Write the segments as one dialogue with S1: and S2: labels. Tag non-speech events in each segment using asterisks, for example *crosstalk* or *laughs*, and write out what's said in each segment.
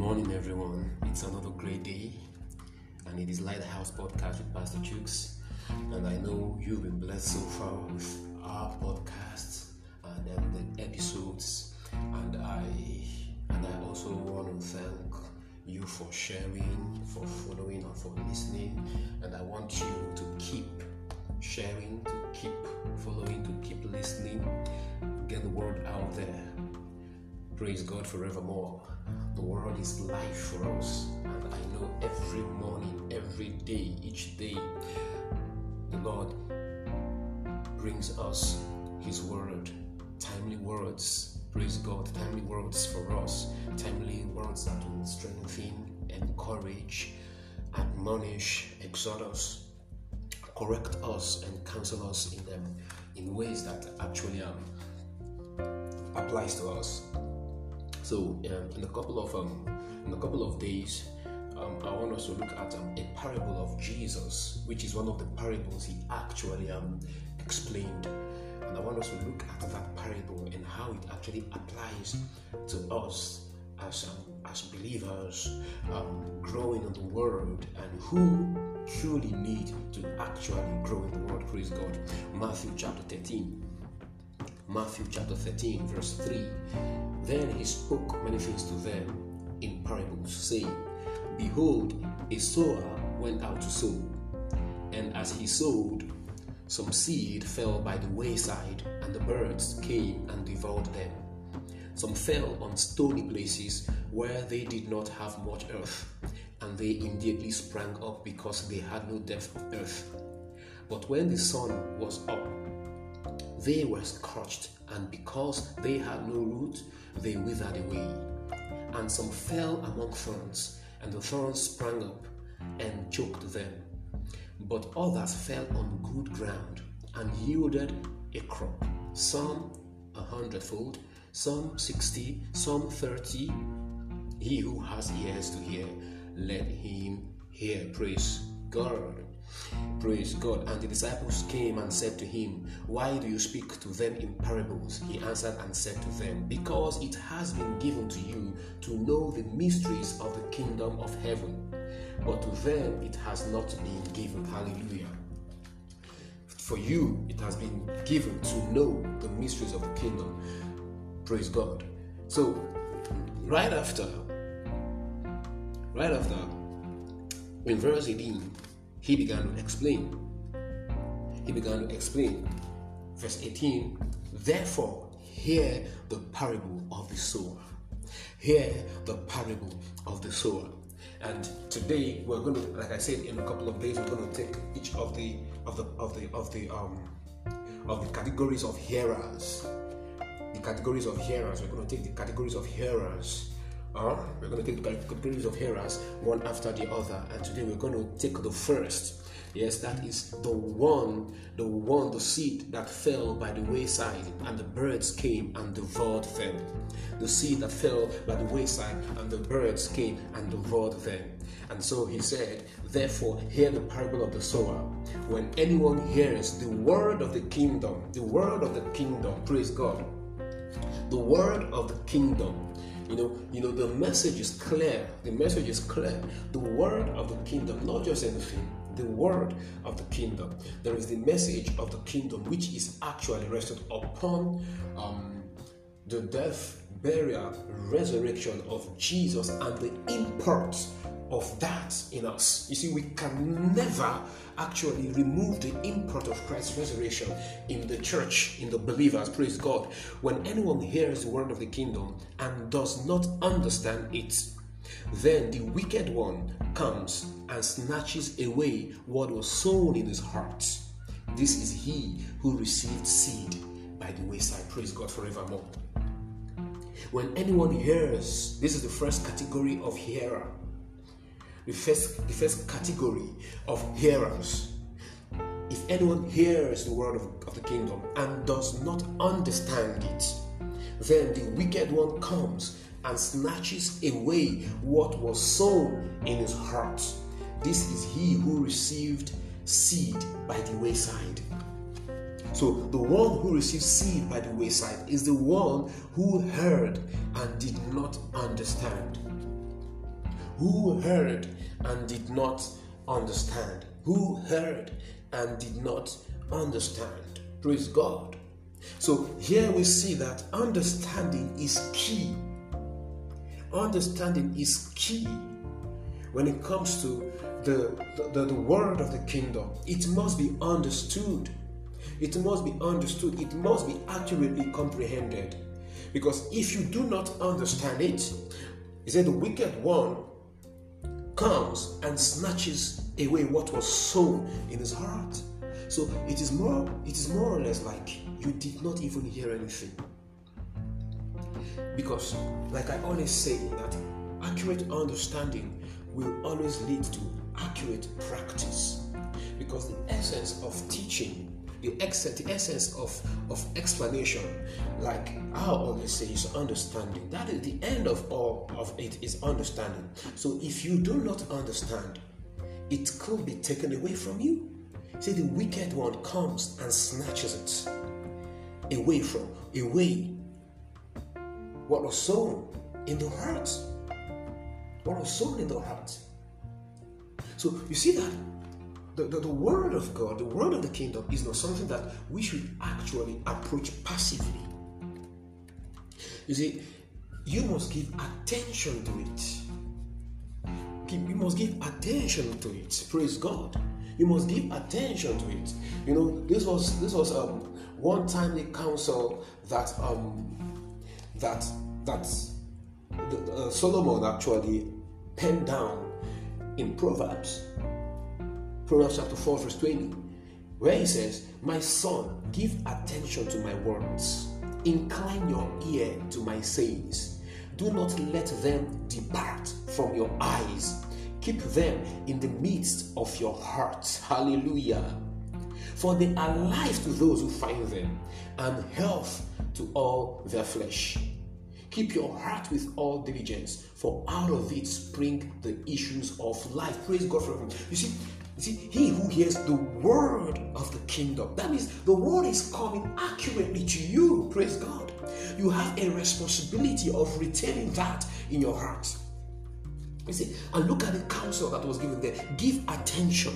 S1: morning, everyone. It's another great day, and it is Lighthouse Podcast with Pastor Chooks. And I know you've been blessed so far with our podcasts and um, the episodes. And I and I also want to thank you for sharing, for following, and for listening. And I want you to keep sharing, to keep following, to keep listening, get the word out there. Praise God forevermore. The world is life for us, and I know every morning, every day, each day, the Lord brings us His word, timely words. Praise God, timely words for us, timely words that will strengthen, encourage, admonish, exhort us, correct us, and counsel us in them in ways that actually um, applies to us. So um, in a couple of um, in a couple of days, um, I want us to look at um, a parable of Jesus, which is one of the parables he actually um, explained. And I want us to look at that parable and how it actually applies to us as um, as believers growing in the Word and who truly need to actually grow in the Word. Praise God. Matthew chapter 13. Matthew chapter 13, verse 3. Then he spoke many things to them in parables, saying, Behold, a sower went out to sow, and as he sowed, some seed fell by the wayside, and the birds came and devoured them. Some fell on stony places where they did not have much earth, and they immediately sprang up because they had no depth of earth. But when the sun was up, they were scorched, and because they had no root, they withered away. And some fell among thorns, and the thorns sprang up and choked them. But others fell on good ground and yielded a crop, some a hundredfold, some sixty, some thirty. He who has ears to hear, let him hear. Praise God. Praise God. And the disciples came and said to him, Why do you speak to them in parables? He answered and said to them, Because it has been given to you to know the mysteries of the kingdom of heaven, but to them it has not been given. Hallelujah. For you it has been given to know the mysteries of the kingdom. Praise God. So, right after, right after, in verse 18, he began to explain. He began to explain. Verse 18 Therefore, hear the parable of the sower. Hear the parable of the sower. And today we're going to, like I said, in a couple of days, we're going to take each of the of the of the of the um of the categories of hearers. The categories of hearers. We're going to take the categories of hearers uh, we're going to take the categories of hearers one after the other, and today we're going to take the first. Yes, that is the one, the one, the seed that fell by the wayside, and the birds came and devoured them. The seed that fell by the wayside, and the birds came and devoured them. And so he said, Therefore, hear the parable of the sower. When anyone hears the word of the kingdom, the word of the kingdom, praise God, the word of the kingdom you know, you know, the message is clear. The message is clear. The word of the kingdom, not just anything, the word of the kingdom. There is the message of the kingdom which is actually rested upon um, the death, burial, resurrection of Jesus and the import of that in us. You see, we can never actually remove the import of Christ's resurrection in the church, in the believers. Praise God. When anyone hears the word of the kingdom and does not understand it, then the wicked one comes and snatches away what was sown in his heart. This is he who received seed by the wayside. Praise God forevermore. When anyone hears, this is the first category of hearer the first, the first category of hearers. If anyone hears the word of, of the kingdom and does not understand it, then the wicked one comes and snatches away what was sown in his heart. This is he who received seed by the wayside. So, the one who received seed by the wayside is the one who heard and did not understand. Who heard and did not understand? Who heard and did not understand? Praise God. So here we see that understanding is key. Understanding is key when it comes to the, the, the, word of the kingdom. It must be understood. It must be understood. It must be accurately comprehended. Because if you do not understand it, he said the wicked one comes and snatches away what was sown in his heart. So it is more it is more or less like you did not even hear anything. Because like I always say that accurate understanding will always lead to accurate practice. Because the essence of teaching the essence, the essence of, of explanation, like I always say, is understanding. That is the end of all of it is understanding. So if you do not understand, it could be taken away from you. See, the wicked one comes and snatches it away from, away what was sown in the heart. What was sown in the heart. So you see that the, the, the, word of God, the word of the kingdom, is not something that we should actually approach passively. You see, you must give attention to it. You must give attention to it. Praise God. You must give attention to it. You know, this was this was um, one timely counsel that um, that that uh, Solomon actually penned down in Proverbs Proverbs chapter 4, verse 20, where he says, My son, give attention to my words, incline your ear to my sayings. Do not let them depart from your eyes. Keep them in the midst of your heart. Hallelujah. For they are life to those who find them, and health to all their flesh. Keep your heart with all diligence, for out of it spring the issues of life. Praise God for him. You see, see, he who hears the word of the kingdom, that means the word is coming accurately to you. Praise God. You have a responsibility of retaining that in your heart. You see, and look at the counsel that was given there. Give attention.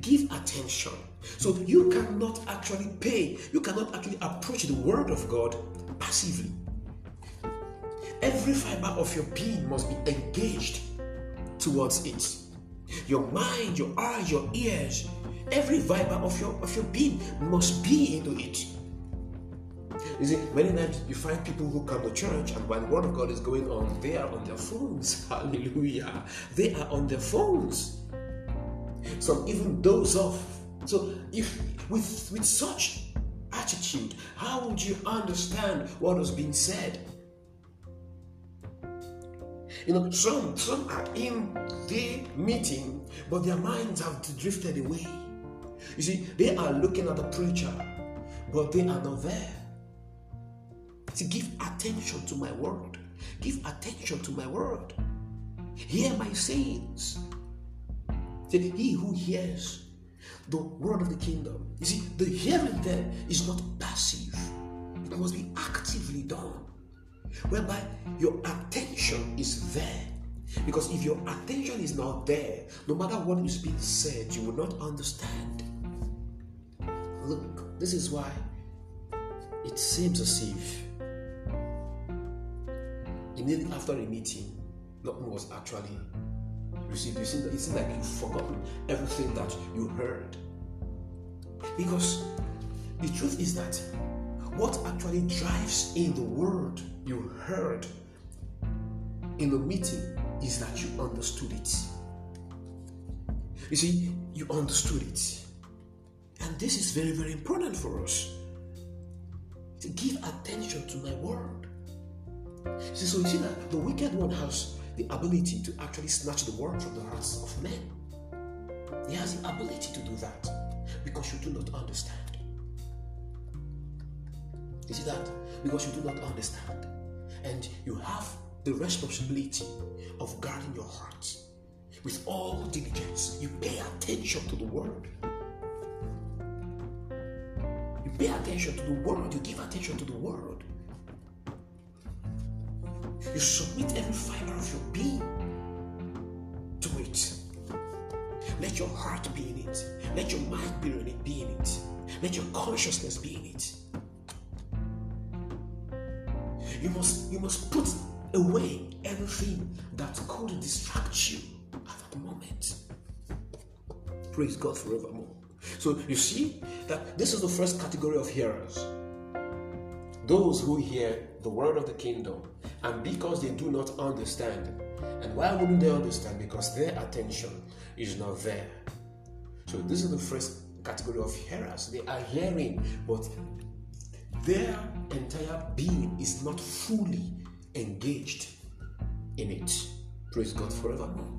S1: Give attention. So you cannot actually pay, you cannot actually approach the word of God passively. Every fiber of your being must be engaged towards it. Your mind, your eyes, your ears, every fiber of your of your being must be into it. You see, many times you find people who come to church and when word of God is going on, they are on their phones. *laughs* Hallelujah. They are on their phones. Some even doze off. So if with with such attitude, how would you understand what was being said? You know, some some are in the meeting, but their minds have drifted away. You see, they are looking at the preacher, but they are not there. See, give attention to my word. Give attention to my word. Hear my sayings. See, he who hears the word of the kingdom. You see, the hearing there is not passive. It must be actively done whereby your attention is there. Because if your attention is not there, no matter what is being said, you will not understand. Look, this is why it seems as if immediately after a meeting, nothing was actually received. You see, it seems like you've forgotten everything that you heard. Because the truth is that what actually drives in the word you heard in the meeting is that you understood it. You see, you understood it. And this is very, very important for us to give attention to my word. See, so you see that the wicked one has the ability to actually snatch the word from the hearts of men. He has the ability to do that because you do not understand. You see that? Because you do not understand. And you have the responsibility of guarding your heart with all diligence. You pay attention to the word. You pay attention to the word. You give attention to the word. You submit every fiber of your being to it. Let your heart be in it. Let your mind be in it. Be in it. Let your consciousness be in it. You must you must put away everything that could distract you at that moment. Praise God forevermore. So you see that this is the first category of hearers. Those who hear the word of the kingdom, and because they do not understand. And why wouldn't they understand? Because their attention is not there. So this is the first category of hearers. They are hearing, but their entire being is not fully engaged in it. Praise God forevermore.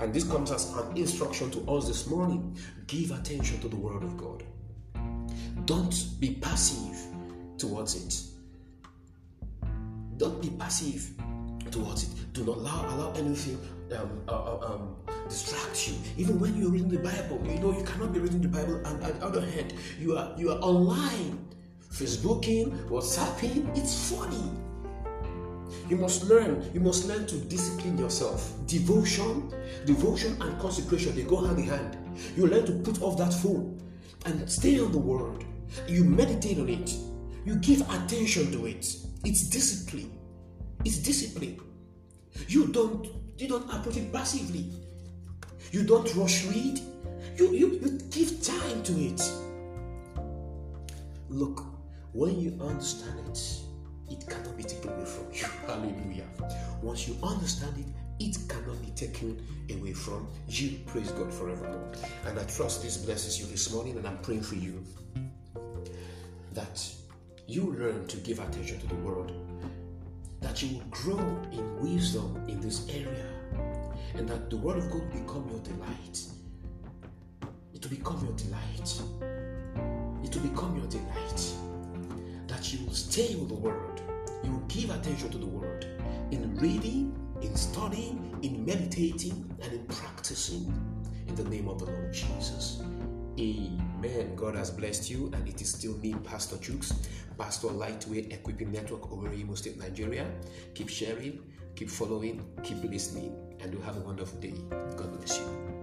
S1: And this comes as an instruction to us this morning. Give attention to the Word of God. Don't be passive towards it. Don't be passive towards it. Do not allow, allow anything um, uh, uh, um, distract you. Even when you're reading the Bible, you know you cannot be reading the Bible, and on the other hand, you are you are online, Facebooking, WhatsApping. It's funny. You must learn. You must learn to discipline yourself. Devotion, devotion, and consecration they go hand in hand. You learn to put off that phone and stay on the Word. You meditate on it. You give attention to it. It's discipline. It's discipline. You don't you don't approach it passively. You don't rush read. You, you, you give time to it. Look, when you understand it, it cannot be taken away from you. *laughs* Hallelujah. Once you understand it, it cannot be taken away from you. Praise God forevermore. And I trust this blesses you this morning, and I'm praying for you that you learn to give attention to the word, that you will grow in wisdom in this area, and that the word of God become your delight. It will become your delight. It will become your delight. You will stay with the word. You will give attention to the word in reading, in studying, in meditating, and in practicing in the name of the Lord Jesus. Amen. God has blessed you, and it is still me, Pastor Jukes, Pastor Lighthouse Equipping Network over Imo State, Nigeria. Keep sharing, keep following, keep listening, and do have a wonderful day. God bless you.